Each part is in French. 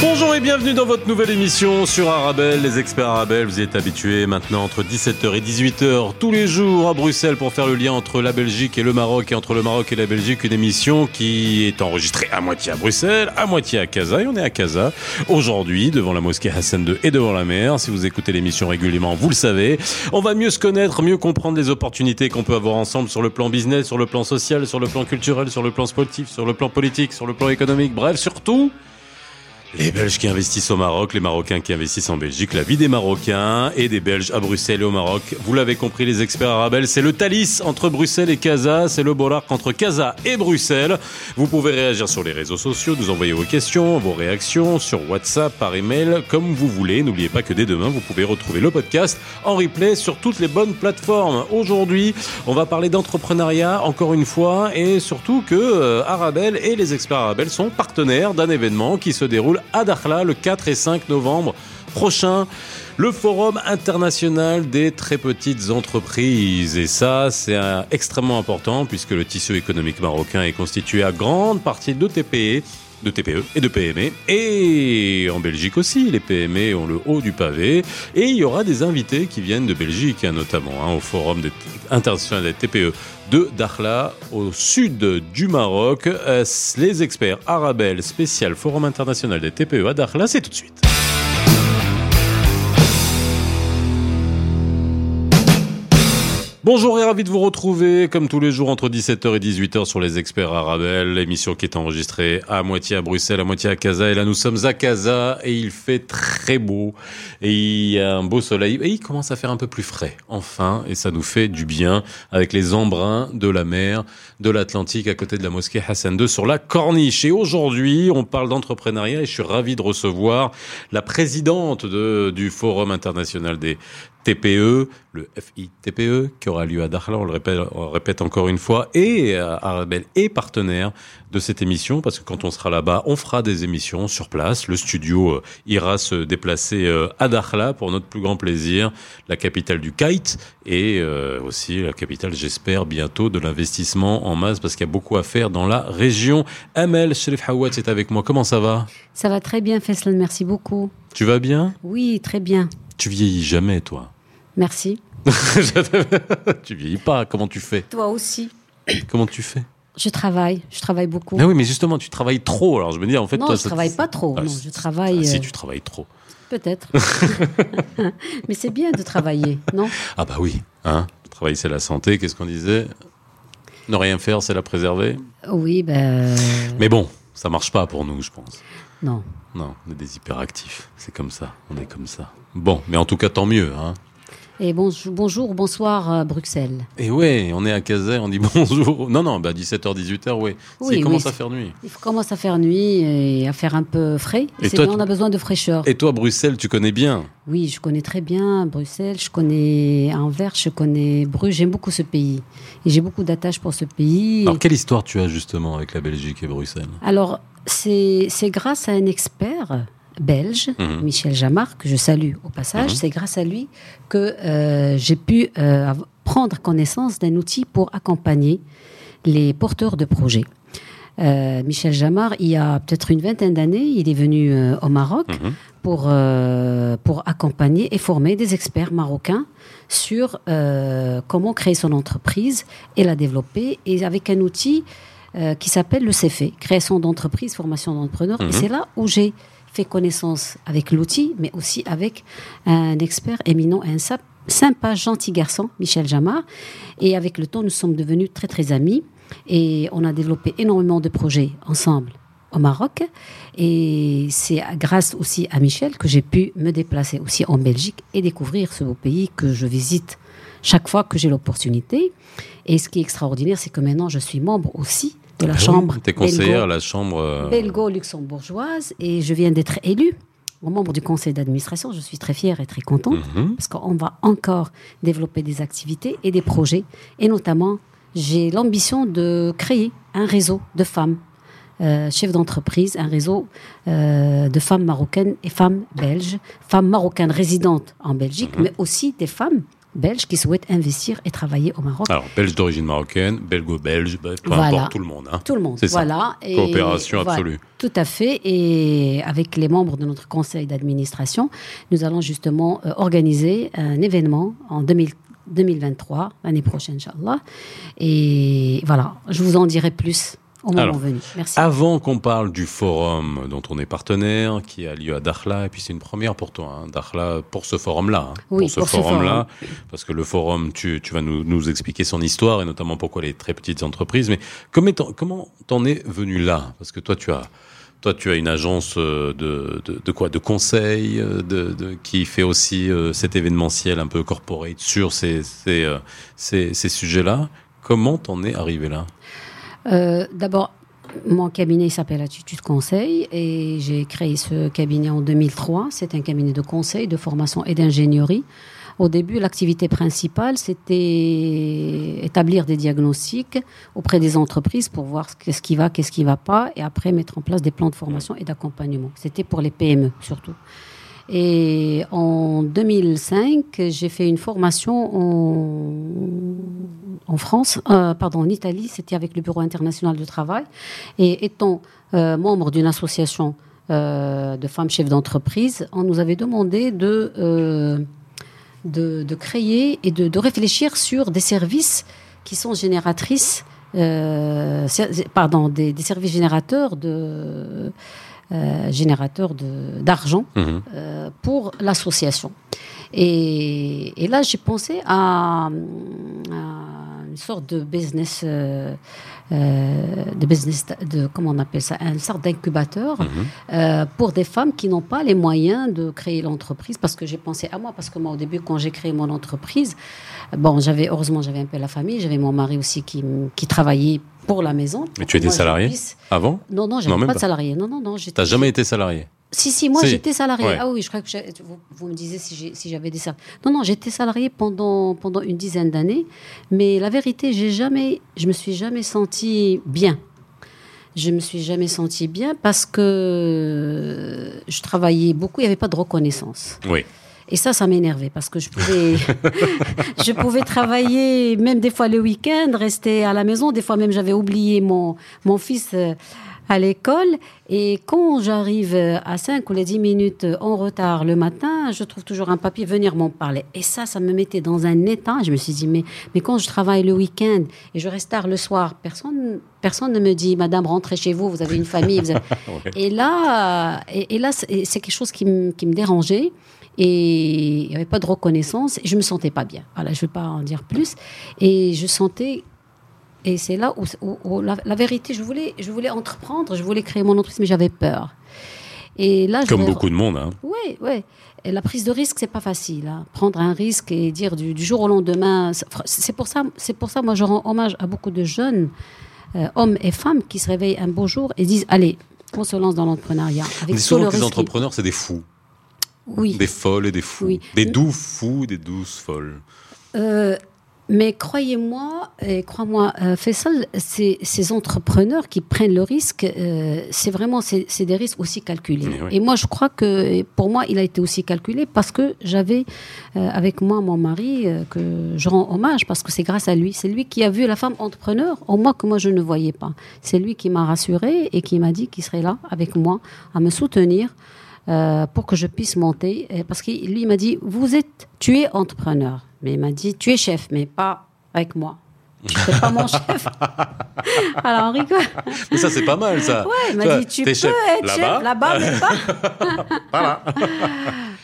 Bonjour et bienvenue dans votre nouvelle émission sur Arabelle, les experts Arabelle. Vous y êtes habitués maintenant entre 17h et 18h tous les jours à Bruxelles pour faire le lien entre la Belgique et le Maroc et entre le Maroc et la Belgique. Une émission qui est enregistrée à moitié à Bruxelles, à moitié à Casa et on est à Casa aujourd'hui devant la mosquée Hassan II et devant la mer. Si vous écoutez l'émission régulièrement, vous le savez. On va mieux se connaître, mieux comprendre les opportunités qu'on peut avoir ensemble sur le plan business, sur le plan social, sur le plan culturel, sur le plan sportif, sur le plan politique, sur le plan économique. Bref, surtout les Belges qui investissent au Maroc, les Marocains qui investissent en Belgique, la vie des Marocains et des Belges à Bruxelles et au Maroc. Vous l'avez compris, les experts arabes, c'est le Thalys entre Bruxelles et Casa, c'est le Bolarc entre Casa et Bruxelles. Vous pouvez réagir sur les réseaux sociaux, nous envoyer vos questions, vos réactions sur WhatsApp, par email, comme vous voulez. N'oubliez pas que dès demain, vous pouvez retrouver le podcast en replay sur toutes les bonnes plateformes. Aujourd'hui, on va parler d'entrepreneuriat encore une fois et surtout que euh, Arabelle et les experts Arabelle sont partenaires d'un événement qui se déroule à Dakhla le 4 et 5 novembre prochain le Forum international des très petites entreprises. Et ça, c'est extrêmement important puisque le tissu économique marocain est constitué à grande partie de TPE de TPE et de PME. Et en Belgique aussi, les PME ont le haut du pavé. Et il y aura des invités qui viennent de Belgique, hein, notamment hein, au Forum international des TPE de Dakhla, au sud du Maroc. Euh, les experts Arabel spécial Forum international des TPE à Dakhla, c'est tout de suite. Bonjour et ravi de vous retrouver comme tous les jours entre 17h et 18h sur les experts Arabel, l'émission qui est enregistrée à moitié à Bruxelles, à moitié à Casa. Et là nous sommes à Casa et il fait très beau et il y a un beau soleil et il commence à faire un peu plus frais enfin et ça nous fait du bien avec les embruns de la mer, de l'Atlantique à côté de la mosquée Hassan II sur la Corniche. Et aujourd'hui on parle d'entrepreneuriat et je suis ravi de recevoir la présidente de, du Forum international des TPE, le FITPE, qui aura lieu à Dakhla, on le répète, on répète encore une fois, et euh, Arabelle est partenaire de cette émission, parce que quand on sera là-bas, on fera des émissions sur place. Le studio euh, ira se déplacer euh, à Dakhla pour notre plus grand plaisir, la capitale du kite, et aussi la capitale, j'espère, bientôt de l'investissement en masse, parce qu'il y a beaucoup à faire dans la région. Amel Sherif Hawad, c'est avec moi. Comment ça va? Ça va très bien, Feslan, merci beaucoup. Tu vas bien? Oui, très bien. Tu vieillis jamais, toi Merci. tu vieillis pas, comment tu fais? Toi aussi. Comment tu fais? Je travaille, je travaille beaucoup. Ah oui, mais justement, tu travailles trop. Alors je me dis, en fait, non, toi, je travaille pas trop. Ah, non, je travaille. Ah, si euh, tu travailles trop. Peut-être. mais c'est bien de travailler, non? Ah bah oui, hein. Travailler, c'est la santé. Qu'est-ce qu'on disait? Ne rien faire, c'est la préserver? Oui, ben. Mais bon, ça marche pas pour nous, je pense. Non. Non, on est des hyperactifs. C'est comme ça. On est comme ça. Bon, mais en tout cas, tant mieux, hein. Et bonjour, bonjour bonsoir euh, Bruxelles. Et ouais, on est à Caset, on dit bonjour. Non, non, bah 17h, 18h, ouais. Oui, il commence oui, à faire nuit. Il commence à faire nuit et à faire un peu frais. Et toi, bien, on a besoin de fraîcheur. Et toi, Bruxelles, tu connais bien? Oui, je connais très bien Bruxelles, je connais Anvers, je connais Bruges. J'aime beaucoup ce pays. Et j'ai beaucoup d'attaches pour ce pays. Alors, quelle histoire tu as justement avec la Belgique et Bruxelles? Alors, c'est grâce à un expert belge, Mhm. Michel Jamard, que je salue au passage, Mhm. c'est grâce à lui que euh, j'ai pu euh, prendre connaissance d'un outil pour accompagner les porteurs de projets. Euh, Michel Jamard, il y a peut-être une vingtaine d'années, il est venu au Maroc Mhm. pour, pour accompagner et former des experts marocains sur comment créer son entreprise et la développer, et avec un outil euh, qui s'appelle le CFE, création d'entreprise, formation d'entrepreneurs. Mhm. Et c'est là où j'ai fait connaissance avec l'outil, mais aussi avec un expert éminent, un sap- sympa, gentil garçon, Michel Jamard. Et avec le temps, nous sommes devenus très, très amis. Et on a développé énormément de projets ensemble au Maroc. Et c'est grâce aussi à Michel que j'ai pu me déplacer aussi en Belgique et découvrir ce beau pays que je visite chaque fois que j'ai l'opportunité. Et ce qui est extraordinaire, c'est que maintenant, je suis membre aussi de la chambre Tu es conseillère à la chambre. euh, belgo-luxembourgeoise et je viens d'être élue membre du conseil d'administration. Je suis très fière et très contente mhm. parce qu'on va encore développer des activités et des projets. Et notamment, j'ai l'ambition de créer un réseau de femmes euh, chefs d'entreprise, un réseau euh, de femmes marocaines et femmes belges, femmes marocaines résidentes en Belgique, Mhm. mais aussi des femmes belges qui souhaitent investir et travailler au Maroc. Alors, belge d'origine marocaine, belgo-belge, peu Voilà. importe, tout le monde. hein. Tout le monde, C'est ça. voilà. Et Coopération voilà, absolue. tout à fait. Et avec les membres de notre conseil d'administration, nous allons justement euh, organiser un événement en 2000 2023, l'année prochaine, Inch'Allah. Et voilà, je vous en dirai plus au moment Alors, venu. Merci. Avant qu'on parle du forum dont on est partenaire, qui a lieu à Dakhla, et puis c'est une première pour toi, hein, Dakhla, pour ce forum-là. hein, Oui, pour ce forum-là, parce que le forum, tu, tu vas nous, nous expliquer son histoire, et notamment pourquoi les très petites entreprises. Mais comment t'en- comment t'en es venu là? Parce que toi, tu as... Toi, tu as une agence euh, de, de, de quoi? De conseil, euh, de, de- qui fait aussi euh, cet événementiel un peu corporate sur ces, ces, ces, ces sujets-là. Comment t'en es arrivé là? D'abord, mon cabinet s'appelle Attitude Conseil et j'ai créé ce cabinet en 2003. C'est un cabinet de conseil, de formation et d'ingénierie. Au début, l'activité principale, c'était établir des diagnostics auprès des entreprises pour voir qu'est-ce qui va, qu'est-ce qui va pas, et après mettre en place des plans de formation et d'accompagnement. C'était pour les PME surtout. Et en 2005, j'ai fait une formation en, en France, euh, pardon, en Italie, c'était avec le Bureau international du travail. Et étant euh, membre d'une association euh, de femmes chefs d'entreprise, on nous avait demandé de, de, de créer et de, de réfléchir sur des services qui sont génératrices, pardon, des, des services générateurs de générateurs de- d'argent euh, pour l'association. Et, et là, j'ai pensé à, sorte de business, euh, euh, de business, de comment on appelle ça, une sorte d'incubateur Mhm. euh, pour des femmes qui n'ont pas les moyens de créer l'entreprise. Parce que j'ai pensé à moi, parce que moi, au début, quand j'ai créé mon entreprise, bon, j'avais heureusement j'avais un peu la famille, j'avais mon mari aussi qui, qui travaillait pour la maison. Mais tu étais salarié puisse- Avant? Non, non, j'avais pas, pas. de salarié. Non, non, non. j'étais- T'as jamais été salarié? Si, si, moi Si. j'étais salarié. Ouais. Ah oui, je crois que vous, vous me disiez si j'ai- si j'avais des salariés. Non, non, j'étais salarié pendant, pendant une dizaine d'années. Mais la vérité, j'ai jamais, je me suis jamais senti bien. Je me suis jamais senti bien parce que je travaillais beaucoup, il n'y avait pas de reconnaissance. Oui. Et ça, ça m'énervait parce que je pouvais, je pouvais travailler même des fois le week-end, rester à la maison. Des fois même, j'avais oublié mon, mon fils euh, à l'école. Et quand j'arrive à 5 ou les 10 minutes en retard le matin, je trouve toujours un papier venir m'en parler. Et ça, ça me mettait dans un état. Je me suis dit, mais, mais quand je travaille le week-end et je reste tard le soir, personne, personne ne me dit, Madame, rentrez chez vous, vous avez une famille. vous avez- Ouais. et là, et, et là, c'est quelque chose qui me, qui me dérangeait. Et il n'y avait pas de reconnaissance. Et je me sentais pas bien. Voilà, je ne vais pas en dire plus. Et je sentais. Et c'est là où, où- où la, la vérité, je voulais, je voulais entreprendre, je voulais créer mon entreprise, mais j'avais peur. Et là, je Comme beaucoup de monde. Hein. oui, oui. Et la prise de risque, c'est pas facile. hein. Prendre un risque et dire du, du jour au lendemain. c'est- pour ça, c'est pour ça, moi, je rends hommage à beaucoup de jeunes euh, hommes et femmes qui se réveillent un beau jour et disent allez, on se lance dans l'entrepreneuriat. On dit souvent le que les entrepreneurs, c'est des fous. Oui. Des folles et des fous. Oui. Des doux fous, des douces folles. Euh, mais croyez-moi, et crois-moi, euh, Faisal, ces, ces entrepreneurs qui prennent le risque, euh, c'est vraiment c'est c'est des risques aussi calculés. Oui. Et moi, je crois que pour moi, il a été aussi calculé parce que j'avais euh, avec moi mon mari euh, que je rends hommage parce que c'est grâce à lui. C'est lui qui a vu la femme entrepreneur en moi que moi je ne voyais pas. C'est lui qui m'a rassuré et qui m'a dit qu'il serait là avec moi à me soutenir. euh, pour que je puisse monter, parce que lui il m'a dit vous êtes, tu es entrepreneur, mais il m'a dit tu es chef, mais pas avec moi. Tu n'es pas mon chef. Alors on rigole. Mais ça, c'est pas mal, ça. Ouais, il m'a dit tu peux chef être chef là-bas, mais pas. Voilà.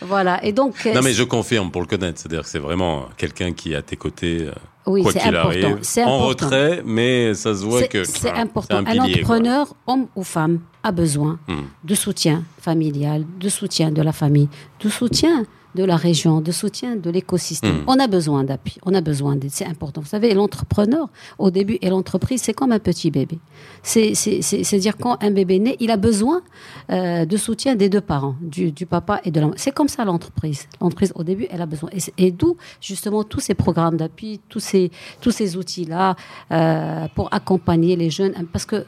Voilà. Et donc. Non, mais je confirme pour le connaître. C'est-à-dire que c'est vraiment quelqu'un qui est à tes côtés, euh, oui, quoi c'est qu'il important. arrive. C'est En important. retrait, mais ça se voit C'est- que. C'est important. c'est Un, pilier, quoi. entrepreneur, homme ou femme, a besoin Hmm. de soutien familial, de soutien de la famille, de soutien de la région, de soutien de l'écosystème. Hmm. On a besoin d'appui, on a besoin d'aide, c'est important. Vous savez, l'entrepreneur, au début, et l'entreprise, c'est comme un petit bébé. C'est- C'est c'est- c'est-à-dire quand un bébé naît, il a besoin euh, de soutien des deux parents, du, du papa et de la maman. C'est comme ça l'entreprise. L'entreprise, au début, elle a besoin. Et, et d'où, justement, tous ces programmes d'appui, tous ces, tous ces outils-là euh, pour accompagner les jeunes. Parce que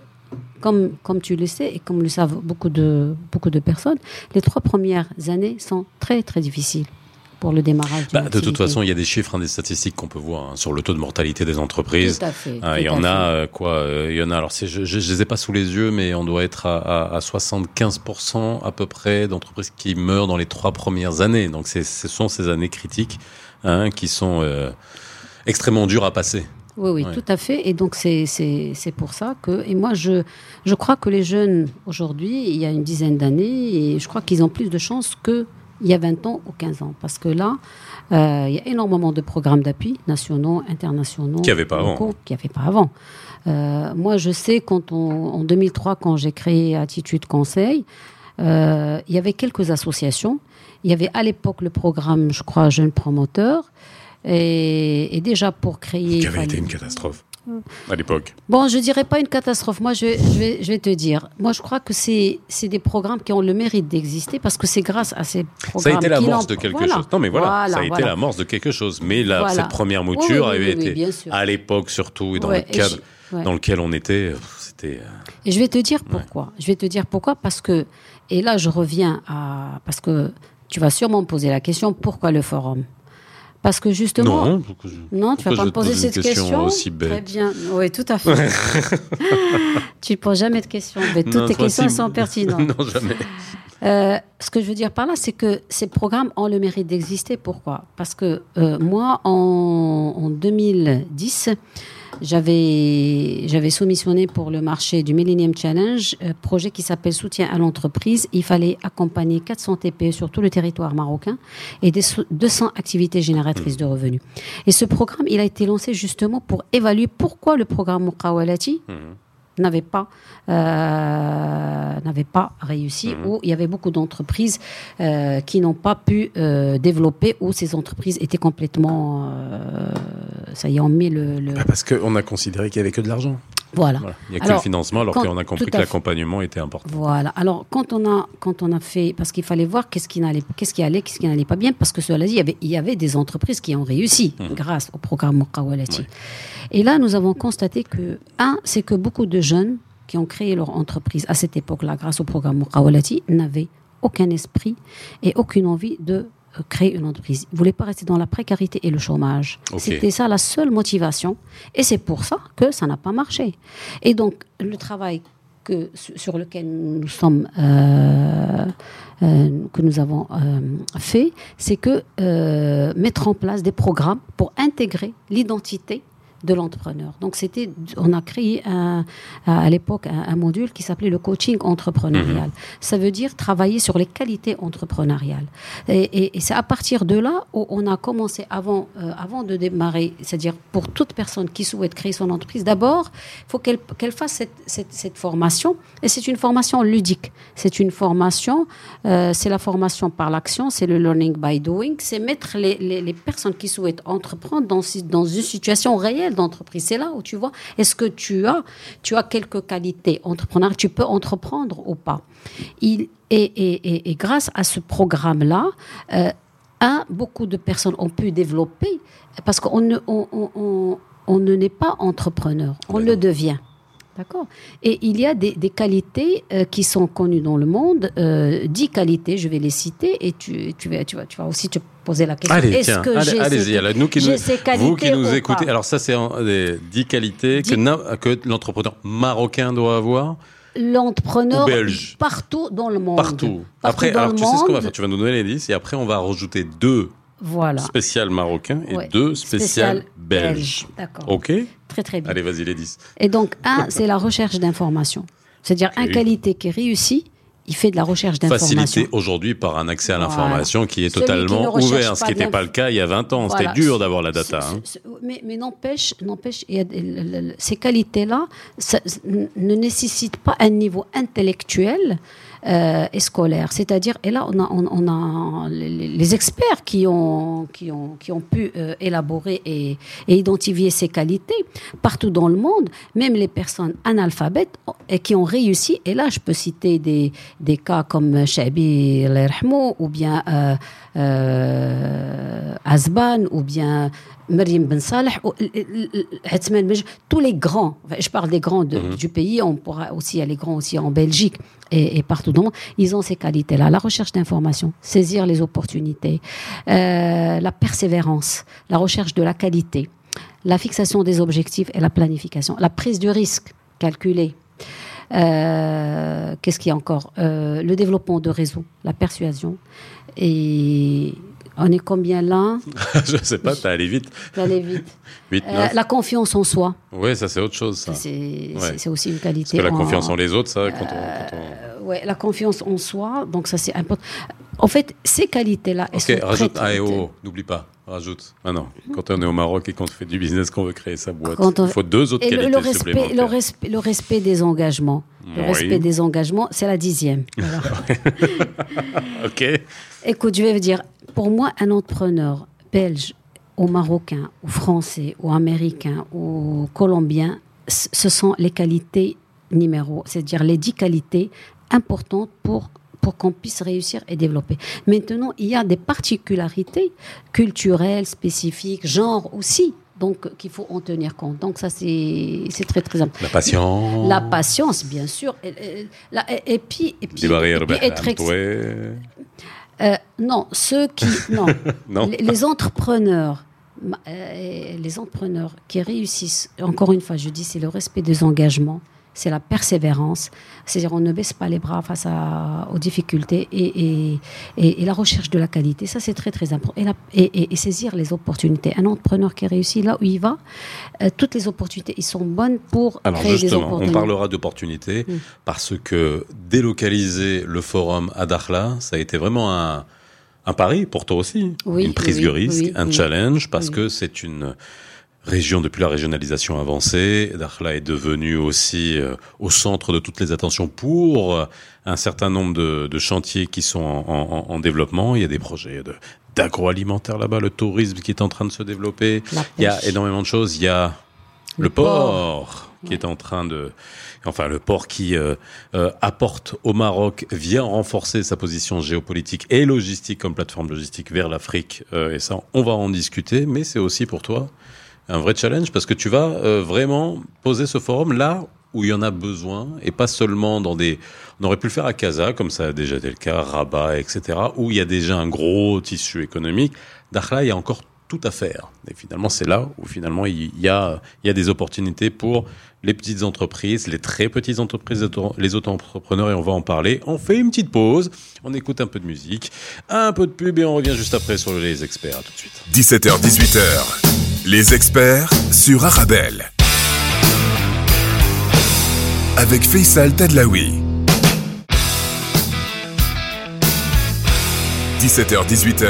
comme, comme tu le sais et comme le savent beaucoup de, beaucoup de personnes, les trois premières années sont très très difficiles. pour le démarrage bah, De toute façon, il y a des chiffres, hein, des statistiques qu'on peut voir hein, sur le taux de mortalité des entreprises. Tout à fait. Ah, il y en a euh, quoi euh, Il y en a. Alors, je, je, les ai pas sous les yeux, mais on doit être à, à, 75% à peu près d'entreprises qui meurent dans les trois premières années. Donc, ce sont ces années critiques hein, qui sont euh, extrêmement dures à passer. Oui, oui, tout à fait. Et donc, c'est pour ça que. Et moi, je, je crois que les jeunes, aujourd'hui, il y a une dizaine d'années, et je crois qu'ils ont plus de chances que il y a 20 ans ou 15 ans. Parce que là, euh, il y a énormément de programmes d'appui nationaux, internationaux. Qui n'y avait pas avant. Qui avait pas avant. Euh, moi, je sais, quand en 2003, quand j'ai créé Attitude Conseil, euh, il y avait quelques associations. Il y avait à l'époque le programme, je crois, Jeunes Promoteurs. Et, déjà pour créer. Qui avait été une catastrophe à l'époque Bon, je dirais pas une catastrophe. Moi, je, vais, je vais te dire. Moi, je crois que c'est des programmes qui ont le mérite d'exister parce que c'est grâce à ces programmes. Ça a été l'amorce de quelque chose. Non, mais voilà, ça a été l'amorce de quelque chose. Mais là, cette première mouture avait été, à l'époque surtout, et dans le cadre dans lequel on était, c'était. Euh, et je vais te dire pourquoi. Je vais te dire pourquoi parce que, et là, je reviens à. Parce que tu vas sûrement me poser la question pourquoi le forum? Parce que justement. Non, non tu vas pas me poser cette question. Aussi bête. Très bien. Oui, tout à fait. tu ne poses jamais de questions. Mais toutes tes questions sont pertinentes. non, jamais. Euh, ce que je veux dire par là, c'est que ces programmes ont le mérite d'exister. Pourquoi? Parce que euh, moi, en, en 2010, j'avais, soumissionné pour le marché du Millennium Challenge, euh, projet qui s'appelle Soutien à l'entreprise. Il fallait accompagner 400 TPE sur tout le territoire marocain et des 200 activités génératrices de revenus. Et ce programme, il a été lancé justement pour évaluer pourquoi le programme Mukawalati mmh n'avait pas, euh, pas réussi, mhm. ou il y avait beaucoup d'entreprises euh, qui n'ont pas pu euh, développer, ou ces entreprises étaient complètement, ça y est, on met le... le... Bah, parce qu'on a considéré qu'il n'y avait que de l'argent. Voilà. Il n'y a que le financement, alors qu'on a compris que l'accompagnement était important. Voilà. Alors, quand on a, quand on a fait, parce qu'il fallait voir qu'est-ce qui, allait, qu'est-ce qui allait, qu'est-ce qui n'allait pas bien, parce que cela dit, il y avait, il y avait des entreprises qui ont réussi mhm. grâce au programme Mokawalati. Et là, nous avons constaté que, un, c'est que beaucoup de jeunes qui ont créé leur entreprise à cette époque-là, grâce au programme Mokawalati, n'avaient aucun esprit et aucune envie de créer une entreprise. Ils ne voulaient pas rester dans la précarité et le chômage. C'était ça la seule motivation. Et c'est pour ça que ça n'a pas marché. Et donc, le travail que, sur lequel nous sommes, euh, euh, que nous avons fait, c'est que mettre en place des programmes pour intégrer l'identité de l'entrepreneur. Donc c'était, on a créé à l'époque un, module qui s'appelait le coaching entrepreneurial. Mhm. Ça veut dire travailler sur les qualités entrepreneuriales. Et, c'est à partir de là où on a commencé avant, euh, avant de démarrer, c'est-à-dire pour toute personne qui souhaite créer son entreprise, d'abord, il faut qu'elle qu'elle fasse cette, cette, formation. Et c'est une formation ludique. C'est une formation, euh, c'est la formation par l'action, c'est le learning by doing, c'est mettre les, les, les personnes qui souhaitent entreprendre dans, dans une situation réelle d'entreprise. C'est là où tu vois, est-ce que tu as, tu as quelques qualités entrepreneuriales, tu peux entreprendre ou pas? Il, et, et, grâce à ce programme-là, euh, un, beaucoup de personnes ont pu développer, parce qu'on ne, on, on, ne n'est pas entrepreneur, on le devient. D'accord. Et il y a des, qualités euh, qui sont connues dans le monde, euh, dix qualités, je vais les citer, et tu, tu, vas, tu, vas, tu vas aussi te poser la question. Allez, que allez, allez-y. Alors, nous qui nous, vous qui nous écoutez, alors ça, c'est des dix qualités que, que l'entrepreneur marocain doit avoir l'entrepreneur partout dans le monde. Partout. après, alors tu sais ce qu'on va faire? Tu vas nous donner les 10 et après on va rajouter deux voilà. spécial marocain et deux spéciales belges. D'accord. OK Très très bien. Allez, vas-y les 10. Et donc un, c'est la recherche d'informations. C'est-à-dire un qualité qui réussit il fait de la recherche d'informations. Facilité aujourd'hui par un accès à l'information qui est totalement ouvert, ce qui n'était pas le cas il y a 20 ans. C'était dur d'avoir la data. Hein. Mais, mais n'empêche, n'empêche, ces qualités-là ne nécessitent pas un niveau intellectuel euh, et scolaire. C'est-à-dire, et là, on a, on, a les, experts qui ont, qui ont, qui ont pu euh, élaborer et, identifier ces qualités partout dans le monde, même les personnes analphabètes et qui ont réussi. Et là, je peux citer des, des cas comme Chabi ou bien euh, Azban, ou bien Marim Ben Saleh, tous les grands, je parle des grands mhm. du pays, on pourra aussi, il y a les grands aussi en Belgique et, partout dans le monde, ils ont ces qualités-là, la recherche d'informations, saisir les opportunités, euh, la persévérance, la recherche de la qualité, la fixation des objectifs et la planification, la prise de risque calculée. Euh, qu'est-ce qu'il y a encore? Euh, Le développement de réseaux, la persuasion et on est combien là? Je ne sais pas, tu as allé vite. Tu allé vite. Euh, la confiance en soi. Oui, ça c'est autre chose. Ça. C'est aussi une qualité. Parce que la confiance en les autres, ça, quand on... Euh, ouais, la confiance en soi, donc ça c'est important. En fait, ces qualités-là, Ok, rajoute oh, n'oublie pas, rajoute. Ah non, quand on est au Maroc et qu'on fait du business, qu'on veut créer sa boîte, il faut deux autres qualités le, respect, le, respect, le respect des engagements. Le respect des engagements, c'est la dixième. ok. Écoute, je vais vous dire, pour moi, un entrepreneur belge ou marocain ou français ou américain ou colombien, ce sont les qualités numéro, c'est-à-dire les dix qualités importantes pour pour qu'on puisse réussir et développer. Maintenant, il y a des particularités culturelles, spécifiques, genre aussi, donc qu'il faut en tenir compte. Donc ça, c'est très très important. La patience. La patience, bien sûr. Et, et, puis, et puis, être euh, non, ceux qui. Non. Les, entrepreneurs. Euh, les entrepreneurs qui réussissent, encore une fois, je dis, c'est le respect des engagements, c'est la persévérance. C'est-à-dire, on ne baisse pas les bras face à, aux difficultés et, et, la recherche de la qualité. Ça, c'est très, très important. Et, saisir les opportunités. Un entrepreneur qui réussit là où il va, euh, toutes les opportunités, ils sont bonnes pour Alors créer justement, des opportunités. on parlera d'opportunités mm. parce que délocaliser le forum à Dakhla, ça a été vraiment un, un pari pour toi aussi. une prise de risque, un challenge, parce que c'est une région depuis la régionalisation avancée. Dakhla est devenu aussi euh, au centre de toutes les attentions pour euh, un certain nombre de, de chantiers qui sont en, en, développement. Il y a des projets de d'agroalimentaire là-bas, le tourisme qui est en train de se développer. Il y a énormément de choses. Il y a le, port, qui est en train de, enfin le port qui euh, apporte au Maroc, vient renforcer sa position géopolitique et logistique comme plateforme logistique vers l'Afrique. et ça, on va en discuter. Mais c'est aussi pour toi un vrai challenge parce que tu vas euh, vraiment poser ce forum là où il y en a besoin et pas seulement dans des. On aurait pu le faire à Casa, comme ça a déjà été le cas, Rabat, etc., où il y a déjà un gros tissu économique. Dakhla, il y a encore tout à faire. Et finalement, c'est là où finalement il y a, il y a des opportunités pour les petites entreprises, les très petites entreprises, les auto-entrepreneurs, et on va en parler. On fait une petite pause, on écoute un peu de musique, un peu de pub, et on revient juste après sur les experts. tout de suite. 17h, 18h. Les experts sur Arabelle. Avec Faisal Tadlaoui. 17h-18h,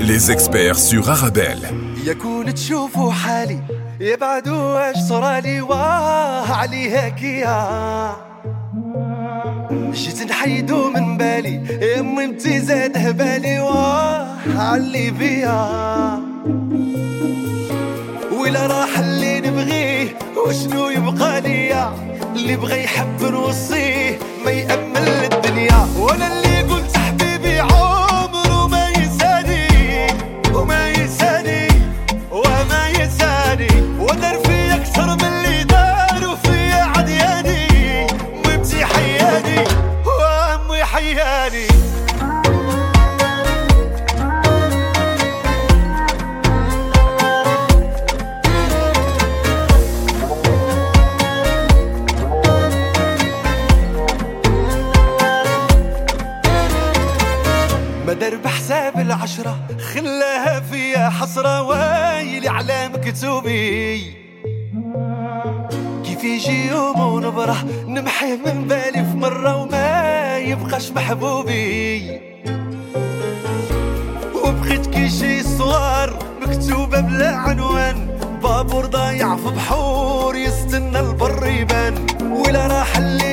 les experts sur Arabelle. يكون تشوفوا حالي يبعدوا ايش صرالي واه عليها كيا جيت نحيدو من بالي امي متي زاد هبالي واه علي بيا ولا راح اللي نبغيه؟ وشنو يبقى ليا؟ اللي بغى يحب نوصيه ما يأمل الدنيا ولا اللي بحساب العشرة خلاها فيها حسرة وايلي على مكتوبي. كيف يجي يوم ونبرة نمحيه من بالي في مرة وما يبقاش محبوبي. وبقيت كي شي صوار مكتوبة بلا عنوان بابور ضايع في بحور يستنى البر يبان. ولا راح اللي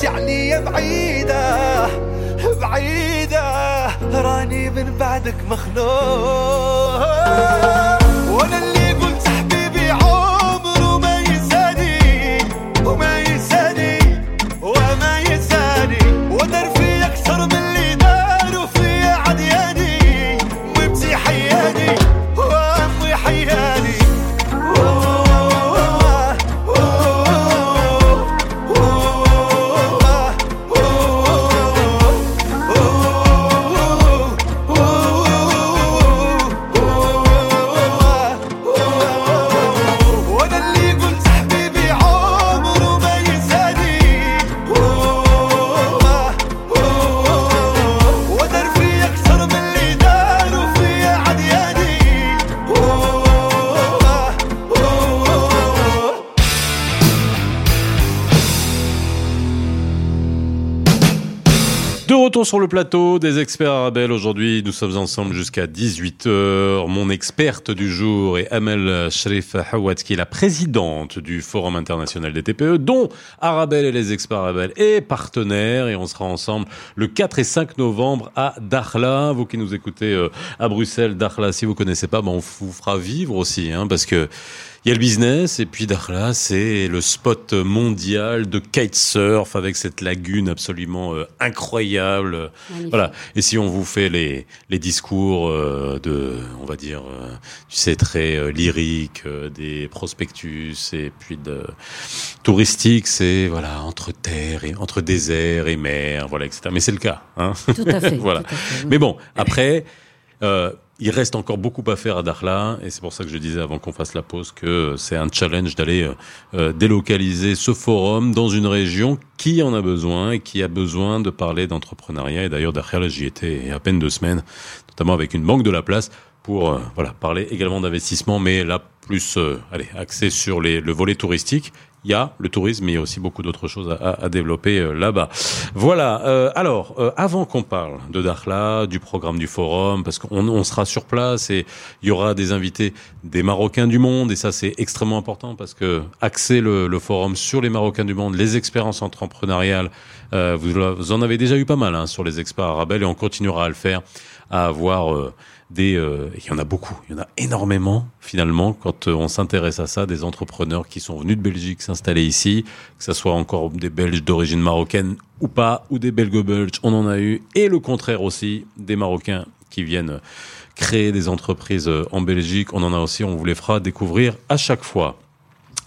وانت عليا بعيدة بعيدة. راني من بعدك مخنوق. Sur le plateau des experts Arabelle. Aujourd'hui, nous sommes ensemble jusqu'à 18h. Mon experte du jour est Amel Sharif Hawat, qui est la présidente du Forum international des TPE, dont Arabelle et les experts Arabelle est partenaire. Et on sera ensemble le 4 et 5 novembre à Dakhla. Vous qui nous écoutez euh, à Bruxelles, Dakhla, si vous connaissez pas, ben on vous fera vivre aussi, hein, parce que il y a le business et puis Dakhla, c'est le spot mondial de kitesurf avec cette lagune absolument euh, incroyable. Magnifique. Voilà. Et si on vous fait les, les discours euh, de, on va dire, euh, tu sais, très lyriques, euh, des prospectus et puis de touristiques, c'est voilà entre terre et entre désert et mer, voilà, etc. Mais c'est le cas, hein. Tout à fait. Voilà. tout à fait, oui. Mais bon, après, euh, il reste encore beaucoup à faire à Dakhla, et c'est pour ça que je disais avant qu'on fasse la pause que c'est un challenge d'aller euh, euh, délocaliser ce forum dans une région qui en a besoin et qui a besoin de parler d'entrepreneuriat. Et d'ailleurs, Dakhla, j'y étais à peine deux semaines, notamment avec une banque de la place pour euh, voilà parler également d'investissement, mais là plus euh, allez axé sur les, le volet touristique. Il y a le tourisme, mais il y a aussi beaucoup d'autres choses à, développer euh, là-bas. Voilà. euh, alors, euh, avant qu'on parle de Dakhla, du programme du forum, parce qu'on on sera sur place et il y aura des invités des Marocains du monde, et ça c'est extrêmement important parce que axer le, le forum sur les Marocains du monde, les expériences entrepreneuriales, euh, vous, en avez déjà eu pas mal hein, sur les experts arabes et on continuera à le faire, à avoir euh, euh, il y en a beaucoup, il y en a énormément finalement quand euh, on s'intéresse à ça, des entrepreneurs qui sont venus de Belgique s'installer ici, que ce soit encore des Belges d'origine marocaine ou pas, ou des Belgo-Belges, on en a eu, et le contraire aussi, des Marocains qui viennent créer des entreprises euh, en Belgique, on en a aussi, on vous les fera découvrir à chaque fois.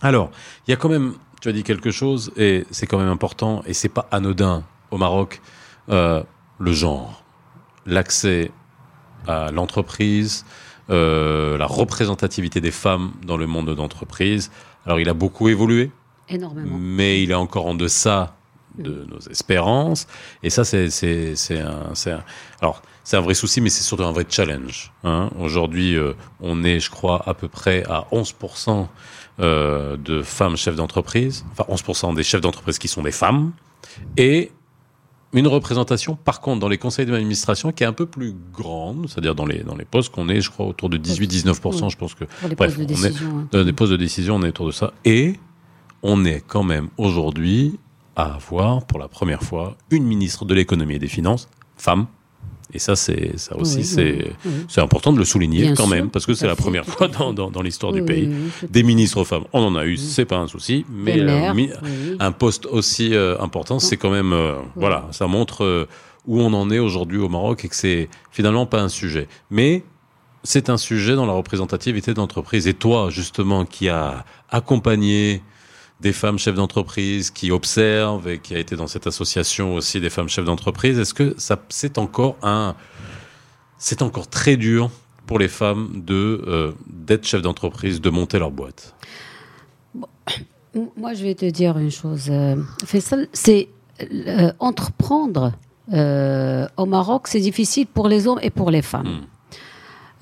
Alors, il y a quand même, tu as dit quelque chose, et c'est quand même important, et c'est pas anodin au Maroc, le genre, l'accès à l'entreprise, euh, la représentativité des femmes dans le monde d'entreprise. Alors, il a beaucoup évolué, Énormément. mais il est encore en deçà de nos espérances. Et ça, c'est un, un- alors c'est un vrai souci, mais c'est surtout un vrai challenge. Hein. Aujourd'hui, euh, on est, je crois, à peu près à 11% euh, de femmes chefs d'entreprise, enfin 11% des chefs d'entreprise qui sont des femmes, et une représentation, par contre, dans les conseils d'administration qui est un peu plus grande, c'est-à-dire dans les, dans les postes qu'on est, je crois, autour de 18-19%, Oui. je pense que Pour les Bref, postes de on est- décision. hein. dans des postes de décision, on est autour de ça. Et on est quand même aujourd'hui à avoir, pour la première fois, une ministre de l'économie et des finances, femme. Et ça, c'est ça aussi, Oui, c'est oui, oui. c'est important de le souligner Bien quand sûr, même, parce que c'est la première fois dans, dans, dans l'histoire du pays. Des ministres femmes, on en a eu, c'est pas un souci, mais euh, un poste aussi euh, important, c'est quand même, euh, voilà, ça montre où on en est aujourd'hui au Maroc et que c'est finalement pas un sujet. Mais c'est un sujet dans la représentativité d'entreprise. Et toi, justement, qui a accompagné des femmes chefs d'entreprise, qui observe et qui a été dans cette association aussi des femmes chefs d'entreprise, est-ce que ça, c'est encore un, c'est encore très dur pour les femmes de euh, d'être chef d'entreprise, de monter leur boîte? Moi, je vais te dire une chose. euh, Faisal, c'est euh, entreprendre au Maroc, c'est difficile pour les hommes et pour les femmes.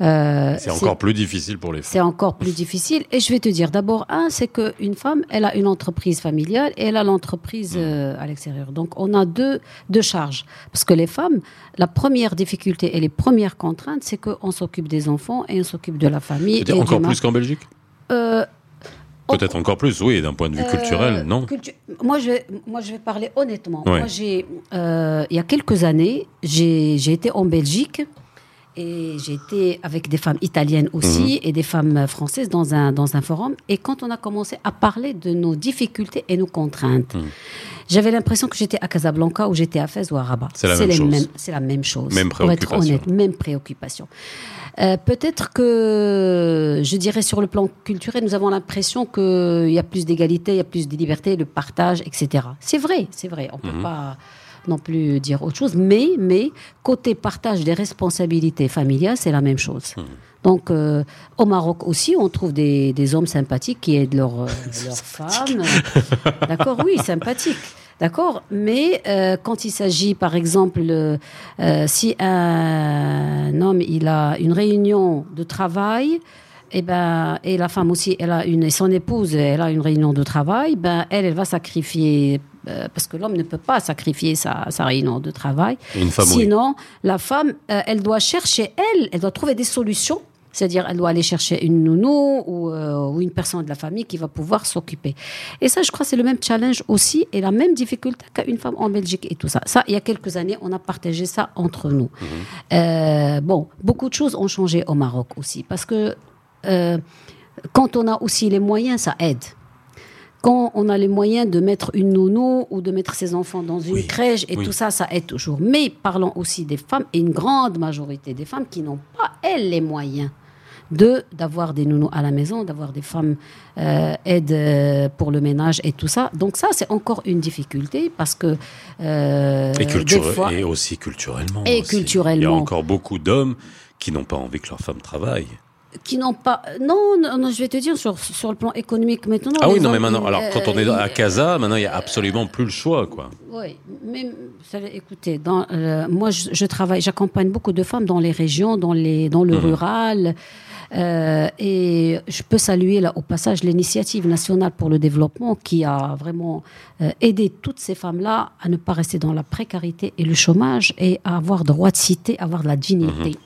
Euh, C'est encore plus difficile pour les femmes. c'est encore plus difficile. Et je vais te dire, d'abord, un, c'est qu'une femme, elle a une entreprise familiale et elle a l'entreprise euh, à l'extérieur. Donc, on a deux, deux charges. Parce que les femmes, la première difficulté et les premières contraintes, c'est qu'on s'occupe des enfants et on s'occupe de la famille. Et encore plus qu'en Belgique euh, Peut-être encore plus, oui, d'un point de vue culturel, Euh, non cultu- moi, je vais, moi, je vais parler honnêtement. Ouais. Moi, j'ai, euh, il y a quelques années, j'ai j'ai été en Belgique et j'ai été avec des femmes italiennes aussi Mhm. et des femmes françaises dans un, dans un forum. Et quand on a commencé à parler de nos difficultés et nos contraintes, Mhm. j'avais l'impression que j'étais à Casablanca ou j'étais à Fès ou à Rabat. C'est la même chose. C'est la même chose. Même Pour être préoccupation. honnête, même préoccupation. Euh, Peut-être que, je dirais, sur le plan culturel, nous avons l'impression qu'il y a plus d'égalité, il y a plus de liberté, le partage, etc. C'est vrai, c'est vrai. On ne peut Mhm. pas non plus dire autre chose. Mais, mais côté partage des responsabilités familiales, c'est la même chose. Mhm. Donc, euh, au Maroc aussi, on trouve des, des hommes sympathiques qui aident leurs euh, femmes. D'accord, oui, sympathiques. D'accord, mais euh, quand il s'agit, par exemple, si un homme il a une réunion de travail, et ben et la femme aussi, elle a une et son épouse, elle a une réunion de travail, ben elle, elle va sacrifier euh, parce que l'homme ne peut pas sacrifier sa, sa réunion de travail. Une femme, oui. Sinon, la femme, euh, elle doit chercher elle, elle doit trouver des solutions. C'est-à-dire, elle doit aller chercher une nounou ou, euh, ou une personne de la famille qui va pouvoir s'occuper. Et ça, je crois, c'est le même challenge aussi et la même difficulté qu'a une femme en Belgique et tout ça. Ça, il y a quelques années, on a partagé ça entre nous. Euh, bon, beaucoup de choses ont changé au Maroc aussi parce que euh, quand on a aussi les moyens, ça aide. Quand on a les moyens de mettre une nounou ou de mettre ses enfants dans une Oui, crèche et oui. tout ça, ça aide toujours. Mais parlons aussi des femmes et une grande majorité des femmes qui n'ont pas, elles, les moyens de d'avoir des nounous à la maison, d'avoir des femmes euh, aides euh, pour le ménage et tout ça. Donc ça, c'est encore une difficulté parce que euh, Et, des fois, et aussi culturellement. Et aussi. culturellement. Il y a encore beaucoup d'hommes qui n'ont pas envie que leur femme travaille. Qui n'ont pas. Non, non, non, je vais te dire sur, sur le plan économique maintenant. Ah oui, non, mais maintenant, alors quand on est euh, à Casa, maintenant il n'y a absolument plus le choix, quoi. Oui, mais écoutez, dans, euh, moi je, je travaille, j'accompagne beaucoup de femmes dans les régions, dans, les, dans le Mhm. rural. euh, et je peux saluer là au passage l'initiative nationale pour le développement qui a vraiment euh, aidé toutes ces femmes-là à ne pas rester dans la précarité et le chômage et à avoir droit de cité, avoir de la dignité.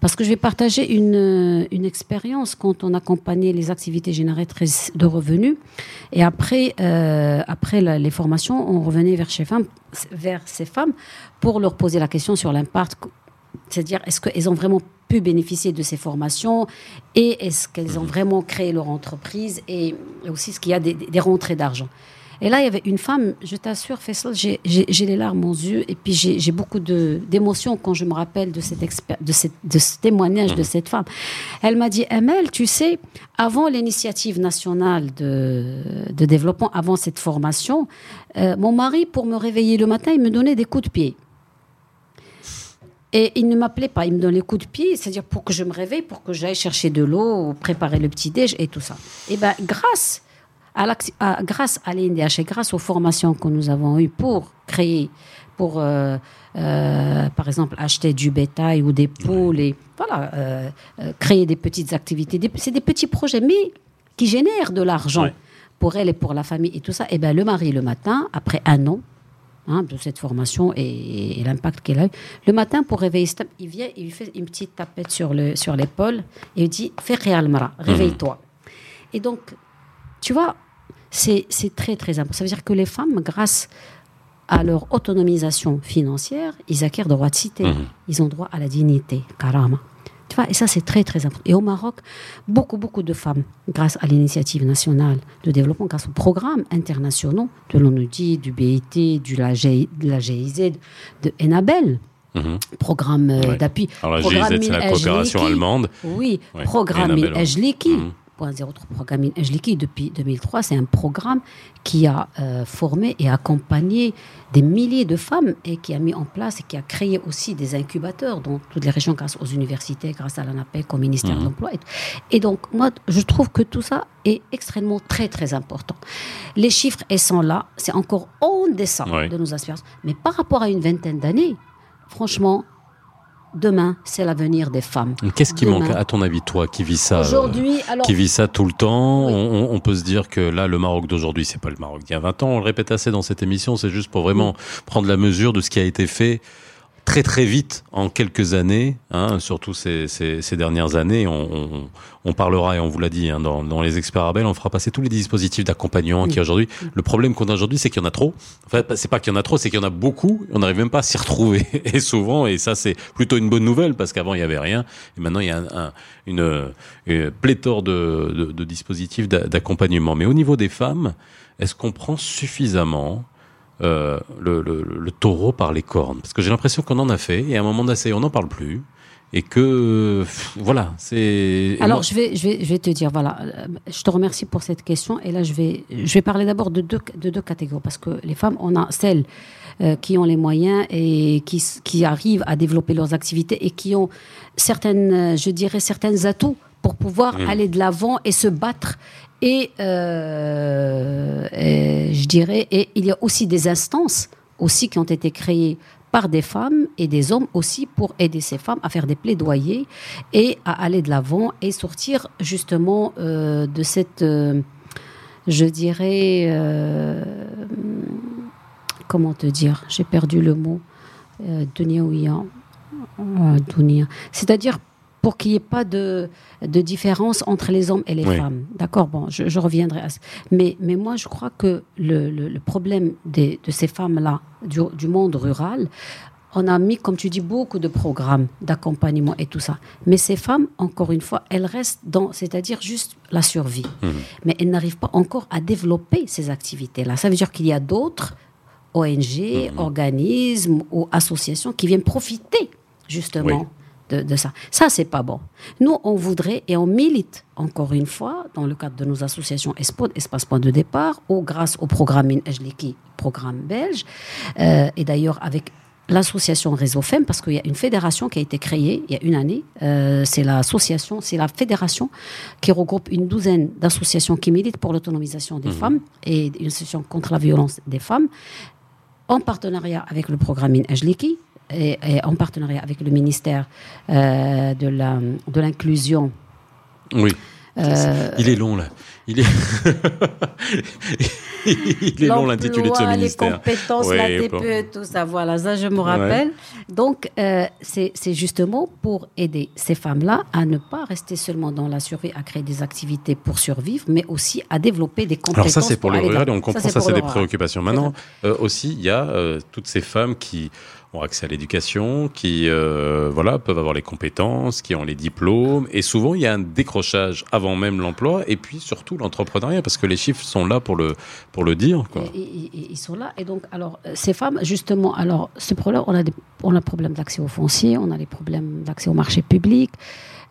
Parce que je vais partager une, euh, une expérience quand on accompagnait les activités génératrices de revenus. Et après, euh, après la- les formations, on revenait vers, ces femmes, vers ces femmes pour leur poser la question sur l'impact. C'est-à-dire, est-ce qu'elles ont vraiment pu bénéficier de ces formations et est-ce qu'elles ont vraiment créé leur entreprise et aussi ce qu'il y a des, des rentrées d'argent? Et là, il y avait une femme, je t'assure, Faisal, j'ai- les larmes aux yeux et puis j'ai beaucoup d'émotions quand je me rappelle de, cette expé- de, cette- de ce témoignage de cette femme. Elle m'a dit, Amel, tu sais, avant l'initiative nationale de, de développement, avant cette formation, euh, mon mari, pour me réveiller le matin, il me donnait des coups de pied. Et il ne m'appelait pas, il me donnait les coups de pied, c'est-à-dire pour que je me réveille, pour que j'aille chercher de l'eau, préparer le petit-déj et tout ça. Et bien, grâce à, l'acti- à- grâce à l'INDH et grâce aux formations que nous avons eues pour créer, pour, euh, euh, par exemple, acheter du bétail ou des poules, et voilà, euh, créer des petites activités, c'est des petits projets, mais qui génèrent de l'argent Ouais. pour elle et pour la famille et tout ça. Et bien, le mari, le matin, après un an, hein, de cette formation et, et l'impact qu'elle a eu. Le matin, pour réveiller Stab, il vient, il lui fait une petite tapette sur le sur l'épaule et il dit Fais Almara, réveille-toi. Et donc, tu vois, c'est très très important. Ça veut dire que les femmes, grâce à leur autonomisation financière, ils acquièrent le droit de cité, mmh. ils ont droit à la dignité, karama. Tu vois, et ça c'est très très important. Et au Maroc, beaucoup beaucoup de femmes, grâce à l'initiative nationale de développement, grâce aux programmes internationaux de l'ONUDI, du BIT, du la, G, de la GIZ, de Enabel, mhm. programme euh, d'appui. Alors la GIZ, c'est la coopération allemande. Oui, programme Ajliki, mmh. 3.0, programme Injliki, depuis 2003, c'est un programme qui a euh, formé et accompagné des milliers de femmes et qui a mis en place et qui a créé aussi des incubateurs dans toutes les régions grâce aux universités, grâce à l'ANAPEC, au ministère mhm. de l'Emploi. Et, donc, moi, je trouve que tout ça est extrêmement très, très important. Les chiffres, ils sont là. C'est encore en descend ouais. de nos aspirations. Mais par rapport à une vingtaine d'années, franchement, demain, c'est l'avenir des femmes. Qu'est-ce qui Demain. manque, à ton avis, toi, qui vis ça euh, Aujourd'hui, alors. qui vit ça tout le temps. Oui. On, on- on peut se dire que là, le Maroc d'aujourd'hui, c'est pas le Maroc d'il y a 20 ans. On le répète assez dans cette émission. C'est juste pour vraiment prendre la mesure de ce qui a été fait très très vite en quelques années, hein, surtout ces, ces, ces, dernières années. On, on, on, parlera et on vous l'a dit hein, dans, dans, les experts Abel, on fera passer tous les dispositifs d'accompagnement qui aujourd'hui. Le problème qu'on a aujourd'hui, c'est qu'il y en a trop. En fait, c'est pas qu'il y en a trop, c'est qu'il y en a beaucoup. On n'arrive même pas à s'y retrouver et souvent. Et ça, c'est plutôt une bonne nouvelle parce qu'avant il y avait rien et maintenant il y a un, une, une, pléthore de, de, de dispositifs d'accompagnement. Mais au niveau des femmes, est-ce qu'on prend suffisamment euh, le, le, le, taureau par les cornes Parce que j'ai l'impression qu'on en a fait et à un moment donné, on n'en parle plus. Et que voilà, c'est. Alors moi... je vais, je vais, je vais te dire voilà, euh, je te remercie pour cette question et là je vais, je vais parler d'abord de deux, de deux catégories parce que les femmes, on a celles euh, qui ont les moyens et qui, qui arrivent à développer leurs activités et qui ont certaines, je dirais certains atouts pour pouvoir mmh. aller de l'avant et se battre et, euh, et, je dirais, et il y a aussi des instances aussi qui ont été créées par des femmes et des hommes aussi pour aider ces femmes à faire des plaidoyers et à aller de l'avant et sortir justement euh, de cette, euh, je dirais, euh, comment te dire, j'ai perdu le mot, euh, dunia. C'est-à-dire pour qu'il n'y ait pas de, de, différence entre les hommes et les oui. femmes. D'accord? Bon, je, je, reviendrai à ça. Mais, mais moi, je crois que le, le, le problème des, de ces femmes-là, du, du, monde rural, on a mis, comme tu dis, beaucoup de programmes d'accompagnement et tout ça. Mais ces femmes, encore une fois, elles restent dans, c'est-à-dire juste la survie. Mmh. Mais elles n'arrivent pas encore à développer ces activités-là. Ça veut dire qu'il y a d'autres ONG, mmh. organismes ou associations qui viennent profiter justement oui de, de ça. Ça, c'est pas bon. Nous, on voudrait et on milite, encore une fois, dans le cadre de nos associations ESPOD, Espace Point de Départ, ou grâce au programme INEJLIKI, programme belge, euh, et d'ailleurs avec l'association Réseau FEM, parce qu'il y a une fédération qui a été créée il y a une année. Euh, c'est l'association, c'est la fédération qui regroupe une douzaine d'associations qui militent pour l'autonomisation des mmh. femmes et une association contre la violence des femmes, en partenariat avec le programme INEJLIKI, et, et, en partenariat avec le ministère euh, de l'inclusion. Oui. Euh, il est long là. Il est, il est long l'intitulé de ce ministère. Les compétences, oui, la DPE, tout ça, voilà, ça je me rappelle. Ouais. Donc euh, c'est justement pour aider ces femmes-là à ne pas rester seulement dans la survie, à créer des activités pour survivre, mais aussi à développer des compétences. Alors ça c'est pour, pour le rural et on comprend ça, c'est des préoccupations. Maintenant euh, aussi il y a toutes ces femmes qui ont accès à l'éducation, qui euh, voilà peuvent avoir les compétences, qui ont les diplômes, et souvent il y a un décrochage avant même l'emploi, et puis surtout l'entrepreneuriat, parce que les chiffres sont là pour le pour le dire. Quoi. Ils sont là, et donc alors ces femmes justement, alors ce problème, on a des, on a problème d'accès aux fonciers, on a des problèmes d'accès au marché public.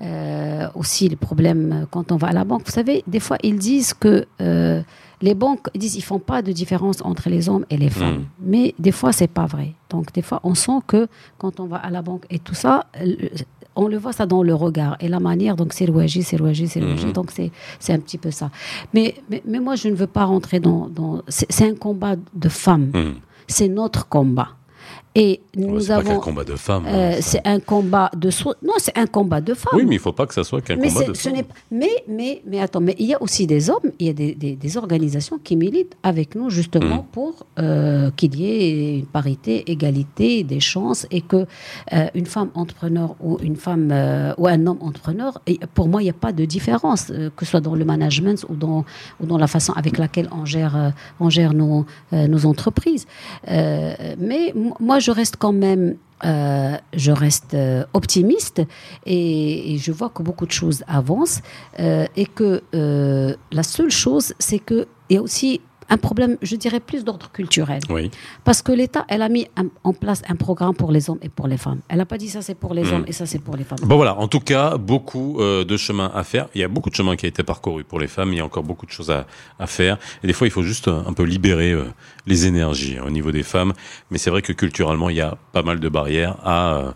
Euh, aussi les problèmes quand on va à la banque. Vous savez, des fois ils disent que euh, les banques ils disent ils font pas de différence entre les hommes et les femmes, mmh. mais des fois c'est pas vrai. Donc des fois on sent que quand on va à la banque et tout ça, on le voit ça dans le regard et la manière. Donc c'est l'ouagé, c'est l'ouagé, c'est l'ouagé. Mmh. Donc c'est c'est un petit peu ça. Mais, mais mais moi je ne veux pas rentrer dans dans. C'est un combat de femmes. Mmh. C'est notre combat. Et nous ouais, avons. un combat de femmes. Euh, c'est un combat de. Non, c'est un combat de femmes. Oui, mais il ne faut pas que ça soit qu'un combat de femmes. Mais, mais, mais attends, mais il y a aussi des hommes, il y a des, des, des organisations qui militent avec nous justement mmh. pour euh, qu'il y ait une parité, égalité des chances et que euh, une femme entrepreneur ou une femme euh, ou un homme entrepreneur, et pour moi, il n'y a pas de différence, euh, que ce soit dans le management ou dans, ou dans la façon avec laquelle on gère, euh, on gère nos, nos entreprises. mais moi, je reste quand même, euh, je reste euh, optimiste et, je vois que beaucoup de choses avancent euh, et que la seule chose, c'est que il y a aussi un problème, je dirais, plus d'ordre culturel. Oui. Parce que l'État, elle a mis un, en place un programme pour les hommes et pour les femmes. Elle n'a pas dit ça c'est pour les mmh. hommes et ça c'est pour les femmes. Bon voilà, en tout cas, beaucoup euh, de chemin à faire. Il y a beaucoup de chemin qui a été parcouru pour les femmes. Il y a encore beaucoup de choses à, à faire. Et des fois, il faut juste un peu libérer euh, les énergies hein, au niveau des femmes. Mais c'est vrai que culturellement, il y a pas mal de barrières à, euh,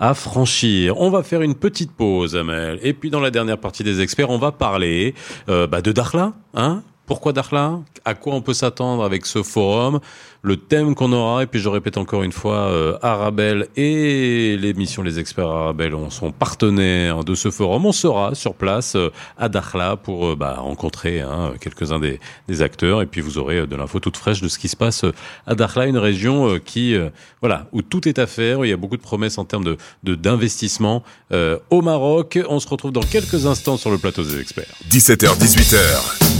à franchir. On va faire une petite pause, Amel. Et puis dans la dernière partie des experts, on va parler euh, bah, de Dakhla, hein Pourquoi Dakhla À quoi on peut s'attendre avec ce forum? Le thème qu'on aura, et puis je répète encore une fois, euh, Arabelle et l'émission Les Experts Arabelle on sont partenaires de ce forum. On sera sur place euh, à Dakhla pour euh, bah, rencontrer hein, quelques-uns des, des, acteurs, et puis vous aurez de l'info toute fraîche de ce qui se passe à Dakhla, une région qui, voilà, où tout est à faire, où il y a beaucoup de promesses en termes de d'investissement au Maroc. On se retrouve dans quelques instants sur le plateau des experts. 17h, 18h.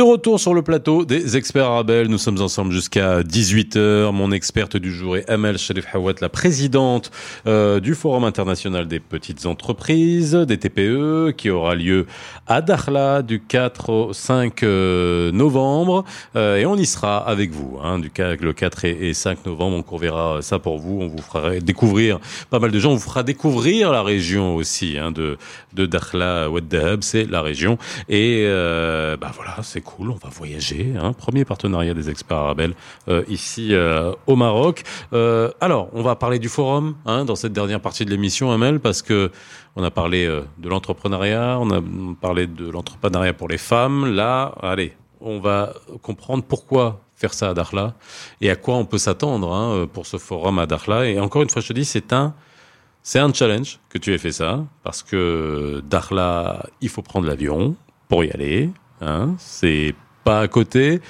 De retour sur le plateau des experts Arabelle, nous sommes ensemble jusqu'à 18h. Mon experte du jour est Amel Sharif Hawat, la présidente euh, du Forum international des petites entreprises, des TPE, qui aura lieu à Dakhla du 4 au 5 euh, novembre. Euh, et on y sera avec vous, hein, du le 4 et, 5 novembre. On verra ça pour vous. On vous fera découvrir pas mal de gens. On vous fera découvrir la région aussi hein, de, de Dakhla Ouad c'est la région. Et bah voilà, c'est cool, on va voyager. Hein. Premier partenariat des experts Arabel euh, ici euh, au Maroc. Euh, alors, on va parler du forum hein, dans cette dernière partie de l'émission, Amel, parce que on a parlé de l'entrepreneuriat, on a parlé de l'entrepreneuriat pour les femmes. Là, allez, on va comprendre pourquoi faire ça à Dakhla et à quoi on peut s'attendre hein, pour ce forum à Dakhla. Et encore une fois, je te dis, c'est un c'est un challenge que tu aies fait ça, parce que Dakhla, il faut prendre l'avion pour y aller. Hein, c'est pas à côté.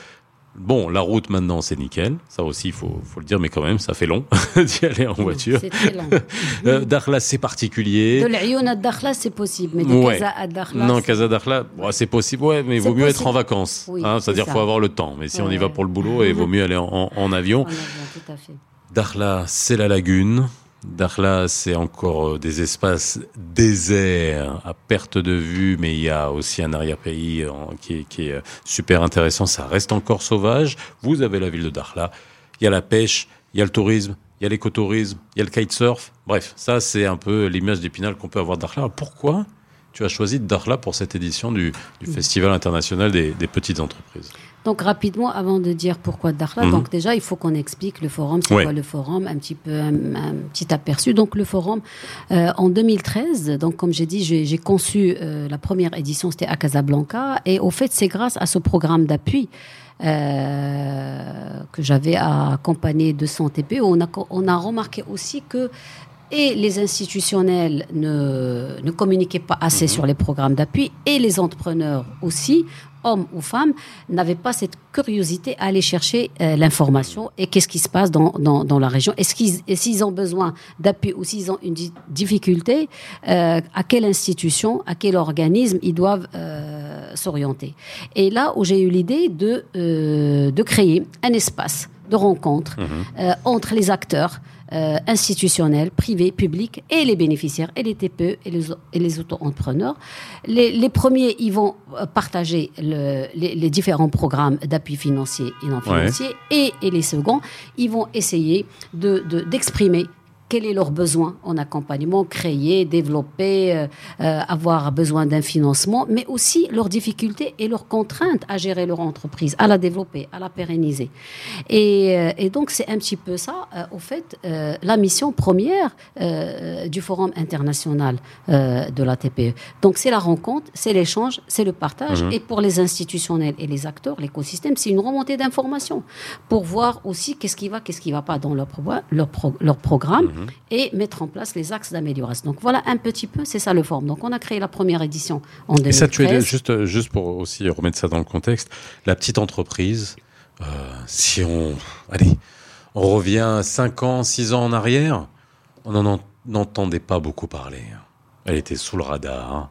Bon, la route maintenant, c'est nickel. Ça aussi, il faut, faut, le dire, mais quand même, ça fait long d'y aller en voiture. C'est très long. euh, Dakhla, c'est particulier. De l'Ayoun à Dakhla, c'est possible, mais de ouais. Casa à Dakhla. Non, Casa Dakhla, bon, c'est possible, ouais, mais il vaut mieux être en vacances. Oui, hein, C'est-à-dire qu'il faut avoir le temps. Mais si ouais. on y va pour le boulot, il vaut mieux aller en, en, en avion. En avion, tout à fait. Dakhla, c'est la lagune. Dakhla, c'est encore des espaces déserts à perte de vue, mais il y a aussi un arrière-pays qui est, qui est super intéressant. Ça reste encore sauvage. Vous avez la ville de Dakhla. Il y a la pêche, il y a le tourisme, il y a l'écotourisme, il y a le kitesurf. Bref, ça, c'est un peu l'image d'Épinal qu'on peut avoir de Dakhla. Pourquoi tu as choisi Dakhla pour cette édition du, du Festival international des, des petites entreprises? Donc rapidement, avant de dire pourquoi Dakhla, mmh. donc déjà il faut qu'on explique le forum, c'est Ouais. quoi le forum, un petit peu un, un petit aperçu. Donc le forum euh, en 2013, donc comme j'ai dit, j'ai j'ai conçu euh, la première édition, c'était à Casablanca, et au fait c'est grâce à ce programme d'appui. euh, que j'avais à accompagner de 100 TPE, on a, on a remarqué aussi que et les institutionnels ne, ne communiquaient pas assez Mhm. sur les programmes d'appui, et les entrepreneurs aussi, hommes ou femmes, n'avaient pas cette curiosité à aller chercher euh, l'information et qu'est-ce qui se passe dans, dans, dans la région? Est-ce qu'ils, et s'ils ont besoin d'appui ou s'ils ont une di- difficulté, euh, à quelle institution, à quel organisme ils doivent euh, s'orienter? Et là où j'ai eu l'idée de, de créer un espace de rencontre euh, entre les acteurs euh, institutionnels, privés, publics et les bénéficiaires et les TPE et les, et les auto-entrepreneurs. Les, les premiers, ils vont euh, partager le- les, les différents programmes d'appui financier et non Ouais. financier et, et les seconds, ils vont essayer de- de- d'exprimer quel est leur besoin en accompagnement, créer, développer, euh, euh, avoir besoin d'un financement, mais aussi leurs difficultés et leurs contraintes à gérer leur entreprise, à la développer, à la pérenniser. Et, euh, et donc c'est un petit peu ça, au fait, la mission première du Forum international de la TPE. Donc c'est la rencontre, c'est l'échange, c'est le partage, Mhm. et pour les institutionnels et les acteurs, l'écosystème, c'est une remontée d'informations pour voir aussi qu'est-ce qui va, qu'est-ce qui va pas dans leur, pro- leur, pro- leur programme Mhm. et mettre en place les axes d'amélioration. Donc voilà un petit peu, c'est ça le forum. Donc on a créé la première édition en Et 2013. ça, tu es juste, juste pour aussi remettre ça dans le contexte, la petite entreprise, euh, si on, allez, on revient 5 ans, 6 ans en arrière, on n'en entendait pas beaucoup parler. Elle était sous le radar, hein.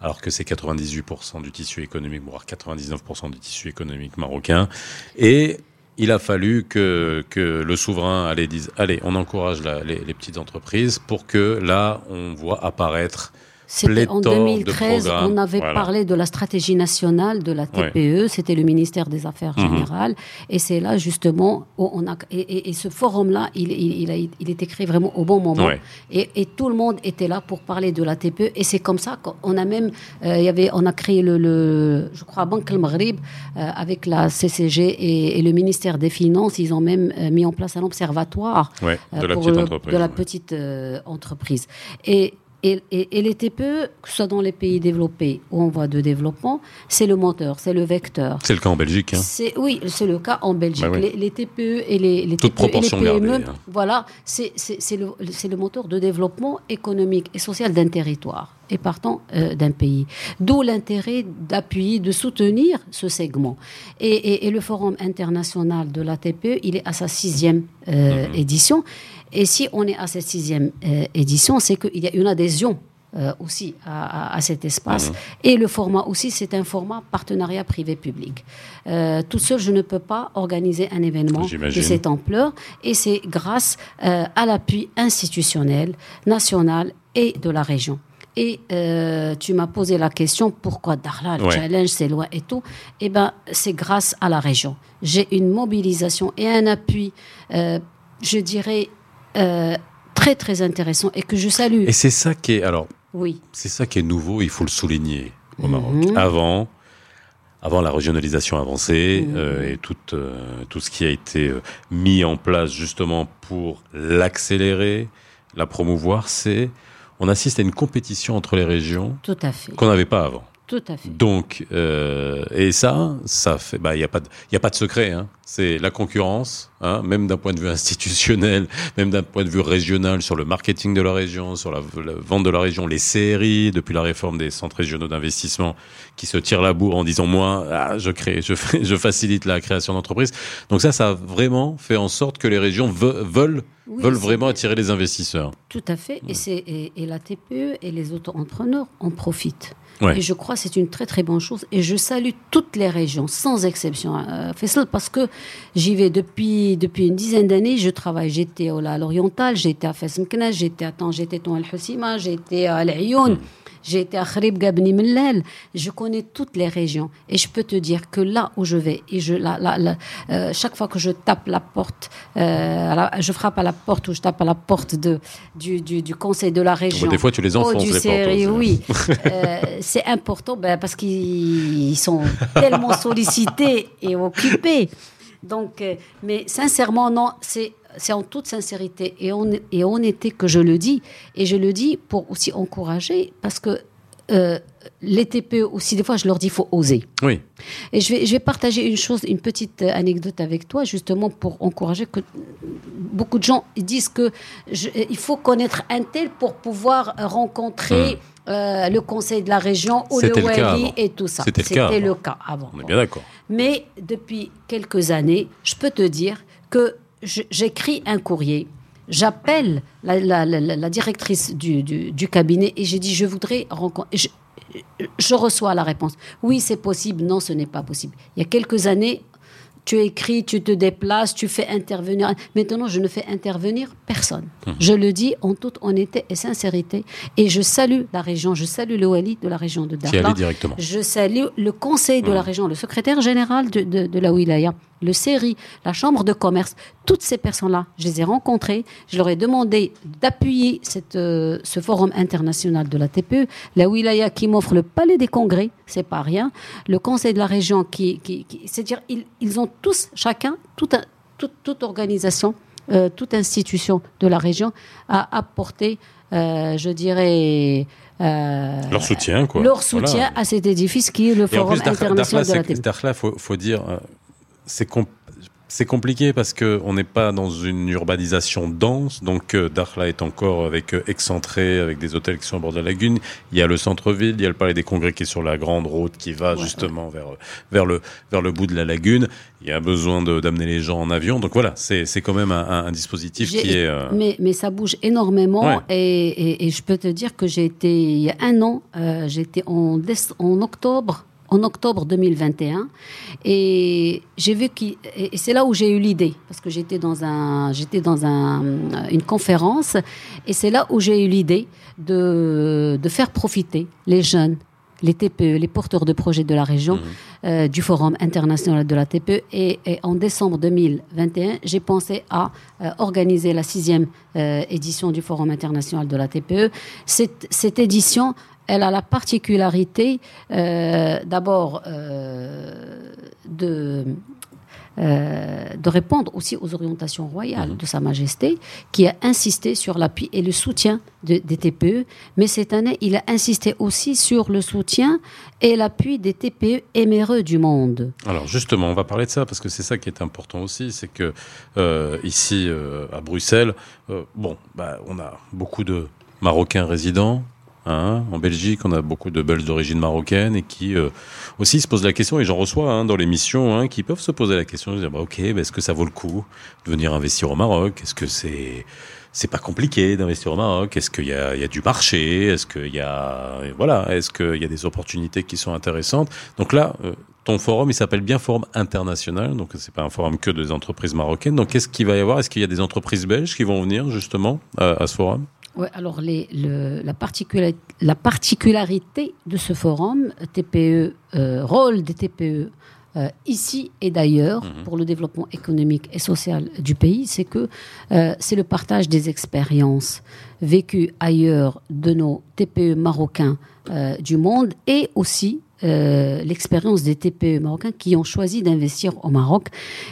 alors que c'est 98% du tissu économique, voire 99% du tissu économique marocain. Et il a fallu que, le souverain allez, dise, allez, on encourage les, les petites entreprises pour que là, on voit apparaître C'était en pléthore de 2013, programmes. on avait Voilà. parlé de la stratégie nationale de la TPE, c'était le ministère des Affaires Mhm. générales, et c'est là justement où on a et, et- et ce forum-là, il, il, il a il était créé vraiment au bon moment, Ouais. et, et tout le monde était là pour parler de la TPE, et c'est comme ça qu'on a même, euh, il y avait, on a créé le, le je crois, Banque El Maghrib euh, avec la CCG et, le ministère des Finances, ils ont même euh, mis en place un observatoire Ouais, de euh, la pour petite le- entreprise. De la petite entreprise. Et, et, et, et les TPE, que ce soit dans les pays développés ou en voie de développement, c'est le moteur, c'est le vecteur. C'est le cas en Belgique. Hein. C'est oui, c'est le cas en Belgique. Bah oui. les, les TPE et les, les TPE et les PME, gardée, hein. voilà, c'est c'est- c'est le, c'est le moteur de développement économique et social d'un territoire et partant euh, d'un pays. D'où l'intérêt d'appuyer, de soutenir ce segment. Et, et- et le Forum international de la TPE, il est à sa sixième euh, Mhm. édition. Et si on est à cette sixième euh, édition, c'est qu'il y a une adhésion euh, aussi à, à- à cet espace. Mhm. Et le format aussi, c'est un format partenariat privé-public. Euh, toute seule, je ne peux pas organiser un événement de cette ampleur. Et c'est grâce euh, à l'appui institutionnel, national et de la région. Et euh, tu m'as posé la question pourquoi Darla, le Ouais. challenge, c'est loin et tout. Eh ben, c'est grâce à la région. J'ai une mobilisation et un appui, je dirais, euh, très très intéressant et que je salue. Et c'est ça qui est. Alors, Oui. c'est ça qui est nouveau, il faut le souligner au Maroc. Mhm. Avant, avant la régionalisation avancée Mhm. euh, et tout, euh, tout ce qui a été euh, mis en place justement pour l'accélérer, la promouvoir, c'est on assiste à une compétition entre les régions qu'on n'avait pas avant. Tout à fait. Donc, euh, et ça, ça fait, bah, il n'y a pas de, il a pas de secret, hein. C'est la concurrence, hein, même d'un point de vue institutionnel, même d'un point de vue régional sur le marketing de la région, sur la, la vente de la région, les CRI, depuis la réforme des centres régionaux d'investissement, qui se tirent la bourre en disant moi, ah, je crée, je fais, je facilite la création d'entreprises. Donc ça, ça a vraiment fait en sorte que les régions ve- veulent, Oui, veulent vraiment attirer les investisseurs. Tout à fait. Et, c'est, et, et la TPE et les auto-entrepreneurs en profitent. Ouais. Et je crois que c'est une très très bonne chose. Et je salue toutes les régions, sans exception, euh, Faisal, parce que j'y vais depuis, depuis une dizaine d'années. Je travaille. J'étais au- à l'Oriental, j'étais à Fes Meknès, j'étais à Tanger, j'étais à Al-Husima, j'étais à Al-Ayoun. J'ai été à Khrib Gabni Mellal. Je connais toutes les régions. Et je peux te dire que là où je vais, et je, là, là, là, euh, chaque fois que je tape la porte, euh, la- je frappe à la porte ou je tape à la porte de, du, du, du conseil de la région. Des fois, tu les enfonces, les portes aussi. oui. Euh, c'est important ben, parce qu'ils sont tellement sollicités et occupés. Donc, mais sincèrement, non, c'est c'est en toute sincérité et, hon- et honnêteté que je le dis. Et je le dis pour aussi encourager parce que euh, les TPE aussi, des fois, je leur dis il faut oser. Oui. Et je vais, je vais partager une chose, une petite anecdote avec toi, justement pour encourager que beaucoup de gens disent que je- il faut connaître un tel pour pouvoir rencontrer euh, le conseil de la région ou le Wali et tout ça. C'était le cas avant. le cas avant. On est bien d'accord. Mais depuis quelques années, je peux te dire que j'écris un courrier. J'appelle la, la- la- la- la directrice du, du- du cabinet et j'ai dit je voudrais rencontrer. Je, je reçois la réponse. Oui, c'est possible. Non, ce n'est pas possible. Il y a quelques années, tu écris, tu te déplaces, tu fais intervenir. Maintenant, je ne fais intervenir personne. Hum. Je le dis en toute honnêteté et sincérité. Et je salue la région, je salue le Wali de la région de Darla. directement. Je salue le conseil de la région, le secrétaire général de, de, de la wilaya, le CERI, la chambre de commerce. Toutes ces personnes-là, je les ai rencontrées. Je leur ai demandé d'appuyer euh, ce forum international de la TPE. La wilaya qui m'offre le palais des congrès, c'est pas rien. Le conseil de la région qui, qui, qui- c'est-à-dire ils, ils ont tous, chacun, tout un- toute, toute organisation, euh, toute institution de la région a apporté, euh, je dirais, euh, Leur soutien, quoi. leur Voilà. soutien à cet édifice qui est le Et Forum international de la c'est- Dakhla, faut, faut dire, c'est com- c'est compliqué parce que on n'est pas dans une urbanisation dense. Donc, euh, Dakhla est encore avec euh, excentré, avec des hôtels qui sont au bord de la lagune. Il y a le centre-ville, il y a le palais des congrès qui est sur la grande route qui va Ouais, justement vers vers le vers le bout de la lagune. Il y a besoin d'amener les gens en avion. Donc voilà, c'est quand même un, un- un dispositif qui est. euh, mais, mais ça bouge énormément Ouais. et, et- et je peux te dire que j'ai été il y a un an, euh, j'étais en octobre en octobre 2021. Et j'ai vu qu'il, et c'est là où j'ai eu l'idée, parce que j'étais dans un, j'étais dans un, une conférence, et c'est là où j'ai eu l'idée de, de faire profiter les jeunes les TPE, les porteurs de projets de la région, Mhm. euh, du Forum international de la TPE. Et, et en décembre 2021, j'ai pensé à euh, organiser la sixième euh, édition du Forum international de la TPE. Cette, cette édition, elle a la particularité, euh, d'abord, euh, de euh, de répondre aussi aux orientations royales de Sa Majesté, qui a insisté sur l'appui et le soutien de- des TPE. Mais cette année, il a insisté aussi sur le soutien et l'appui des TPE éméreux du monde. Alors justement, on va parler de ça parce que c'est ça qui est important aussi, c'est que euh, ici euh, à Bruxelles, bon, bah, on a beaucoup de Marocains résidents. En Belgique, on a beaucoup de Belges d'origine marocaine et qui euh, aussi se posent la question, et j'en reçois hein, dans l'émission, hein, qui peuvent se poser la question, de dire, bah, ok, est-ce que ça vaut le coup de venir investir au Maroc? Est-ce que c'est c'est pas compliqué d'investir au Maroc? Est-ce qu'il y a, du marché? Est-ce qu'il y a voilà Est-ce qu'il y a des opportunités qui sont intéressantes? Donc là, euh, ton forum, il s'appelle bien Forum International, donc c'est pas un forum que des entreprises marocaines. Donc qu'est-ce qu'il va y avoir? Est-ce qu'il y a des entreprises belges qui vont venir justement à ce forum? Ouais, alors les, le- la, particularité, la particularité de ce forum TPE, euh, rôle des TPE euh, ici et d'ailleurs pour le développement économique et social du pays, c'est que euh, c'est le partage des expériences vécues ailleurs de nos TPE marocains du monde et aussi euh, l'expérience des TPE marocains qui ont choisi d'investir au Maroc.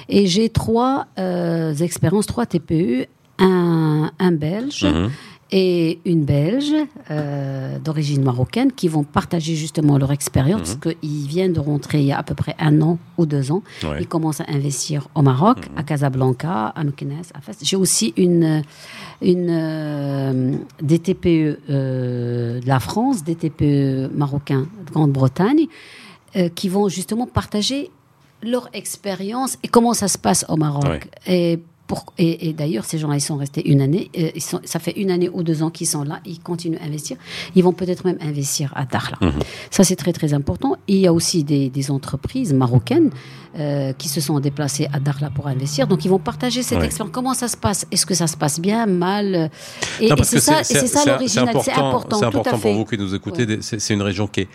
Et j'ai trois euh, expériences, trois TPE, un, un belge, Mhm. Et une Belge euh, d'origine marocaine qui vont partager justement leur expérience Mhm. parce qu'ils viennent de rentrer il y a à peu près un an ou deux ans. Ouais. Ils commencent à investir au Maroc, Mhm. à Casablanca, à Meknes, à Fès. J'ai aussi une, une, euh, des TPE euh, de la France, des TPE marocains de Grande-Bretagne qui vont justement partager leur expérience et comment ça se passe au Maroc. Ouais. Et, pour, et, et d'ailleurs, ces gens-là, ils sont restés une année. euh, ils sont, ça fait une année ou deux ans qu'ils sont là. Ils continuent à investir. Ils vont peut-être même investir à Dakhla. Mhm. Ça, c'est très, très important. Et il y a aussi des, des entreprises marocaines euh, qui se sont déplacées à Dakhla pour investir. Donc, ils vont partager cette Ouais. expérience. Comment ça se passe? Est-ce que ça se passe bien, mal? Et, c'est ça, ça l'original. C'est important, important fait. pour vous qui nous écoutez. Ouais. C'est une région qui est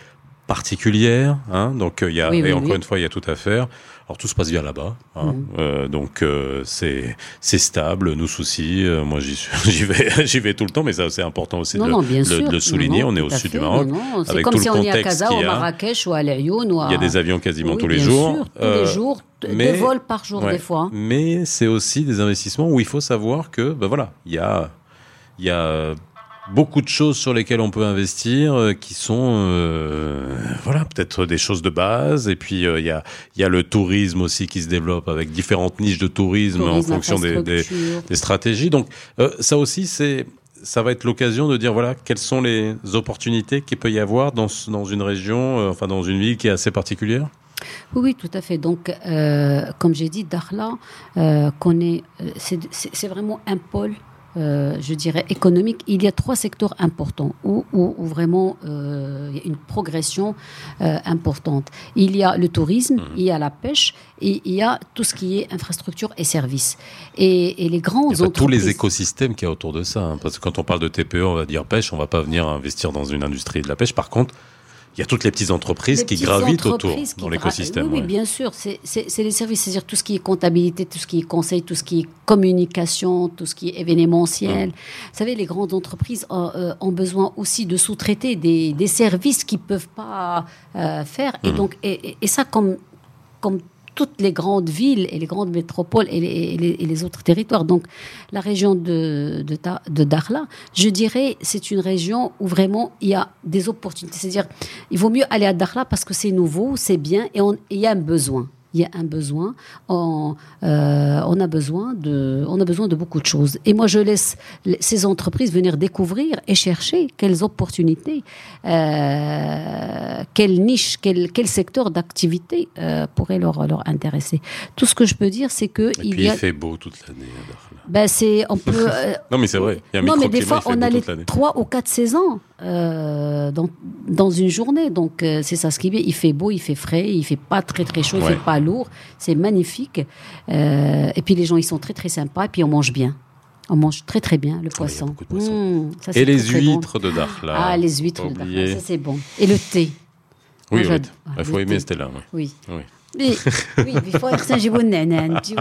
particulière, hein, donc euh, il y a Oui, oui, et encore oui. une fois il y a tout à faire. Alors tout se passe bien là-bas, hein, Mhm. euh, donc euh, c'est c'est stable. Nous soucis, euh, moi j'y vais j'y vais tout le temps, mais ça c'est important aussi Non, de, non, le- sûr. de le souligner. Non, on est au sud fait. du Maroc. Avec comme tout si le on est à Casa, y a. Marrakech ou à Lyon ou à... Il y a des avions quasiment Oui, tous les bien jours. sûr, tous les jours, mais- deux vols par jour Ouais. des fois. hein. Mais c'est aussi des investissements où il faut savoir que, ben voilà, il y a, il y a beaucoup de choses sur lesquelles on peut investir euh, qui sont, euh, voilà, peut-être des choses de base. Et puis euh, il y a, il y a le tourisme aussi qui se développe avec différentes niches de tourisme, en fonction des, des, infrastructure. des stratégies. Donc euh, ça aussi, c'est ça va être l'occasion de dire voilà quelles sont les opportunités qu'il peut y avoir dans, dans une région, enfin dans une ville qui est assez particulière? Oui, tout à fait. Donc, euh, comme j'ai dit, Dakhla euh, connaît, c'est vraiment un pôle. Euh, je dirais économique, il y a trois secteurs importants où, où- où vraiment euh, il y a une progression euh, importante. Il y a le tourisme, il y a la pêche et il y a tout ce qui est infrastructure et services. Et, et les a pas tous entreprises. les écosystèmes qu'il y a autour de ça. hein, parce que quand on parle de TPE, on va dire pêche, on va pas venir investir dans une industrie de la pêche. Par contre, il y a toutes les petites entreprises Les qui petites gravitent autour qui dans l'écosystème. Oui, bien sûr. C'est les services, c'est-à-dire tout ce qui est comptabilité, tout ce qui est conseil, tout ce qui est communication, tout ce qui est événementiel. Vous savez, les grandes entreprises ont, euh, ont besoin aussi de sous-traiter des, des services qu'ils ne peuvent pas euh, faire. Et, Mhm. donc, et- et ça, comme, comme toutes les grandes villes et les grandes métropoles et les, autres territoires. Donc, la région de, de, de je dirais, c'est une région où vraiment il y a des opportunités. C'est-à-dire, il vaut mieux aller à Dakhla parce que c'est nouveau, c'est bien et il y a un besoin. Il y a un besoin. On, euh, on, a besoin de, on a besoin de beaucoup de choses. Et moi, je laisse ces entreprises venir découvrir et chercher quelles opportunités, euh, quelle niche, quel, quel secteur d'activité euh, pourrait leur, leur intéresser. Tout ce que je peux dire, c'est que Et il puis y a il fait beau toute l'année. Ben c'est, on peut. euh, Non, mais c'est vrai. Il y a un non, mais des fois, on a les trois ou quatre saisons euh, dans, dans une journée. Donc, euh, c'est ça ce qui est bien. Il fait beau, il fait frais, il fait pas très très chaud, il fait pas lourd. C'est magnifique. Euh, et puis, les gens, ils sont très très sympas. Et puis, on mange bien. On mange très très bien le poisson. de poissons. Mmh, ça, Et les très, très bon. huîtres de Dakhla. Ah, les huîtres, de Dakhla, ça c'est bon. Et le thé. Oui. Ah, Il faut aimer thé. Stella. oui. Oui. Oui. Oui, il faut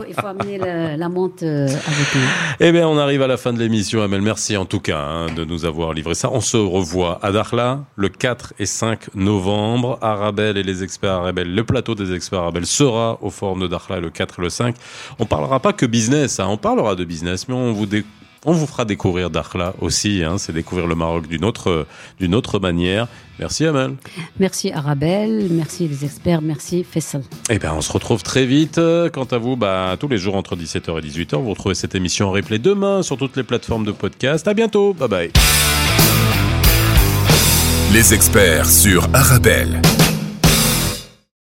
Il faut amener la, la euh, avec nous. Eh bien, on arrive à la fin de l'émission, Amel. Merci en tout cas hein, de nous avoir livré ça. On se revoit à Dakhla le 4 et 5 novembre. Arabelle et les experts Arabelle, le plateau des experts Arabelle sera au forum de Dakhla le 4 et le 5. On parlera pas que business, hein, on parlera de business, mais on vous dé- on vous fera découvrir Dakhla aussi. Hein, C'est découvrir le Maroc d'une autre, d'une autre manière. Merci Amel. Merci Arabelle, merci les experts, merci Faisal. Eh bien, on se retrouve très vite. Euh, Quant à vous, bah, tous les jours entre 17h et 18h, vous retrouvez cette émission en replay demain sur toutes les plateformes de podcast. À bientôt. Bye bye. Les experts sur Arabelle.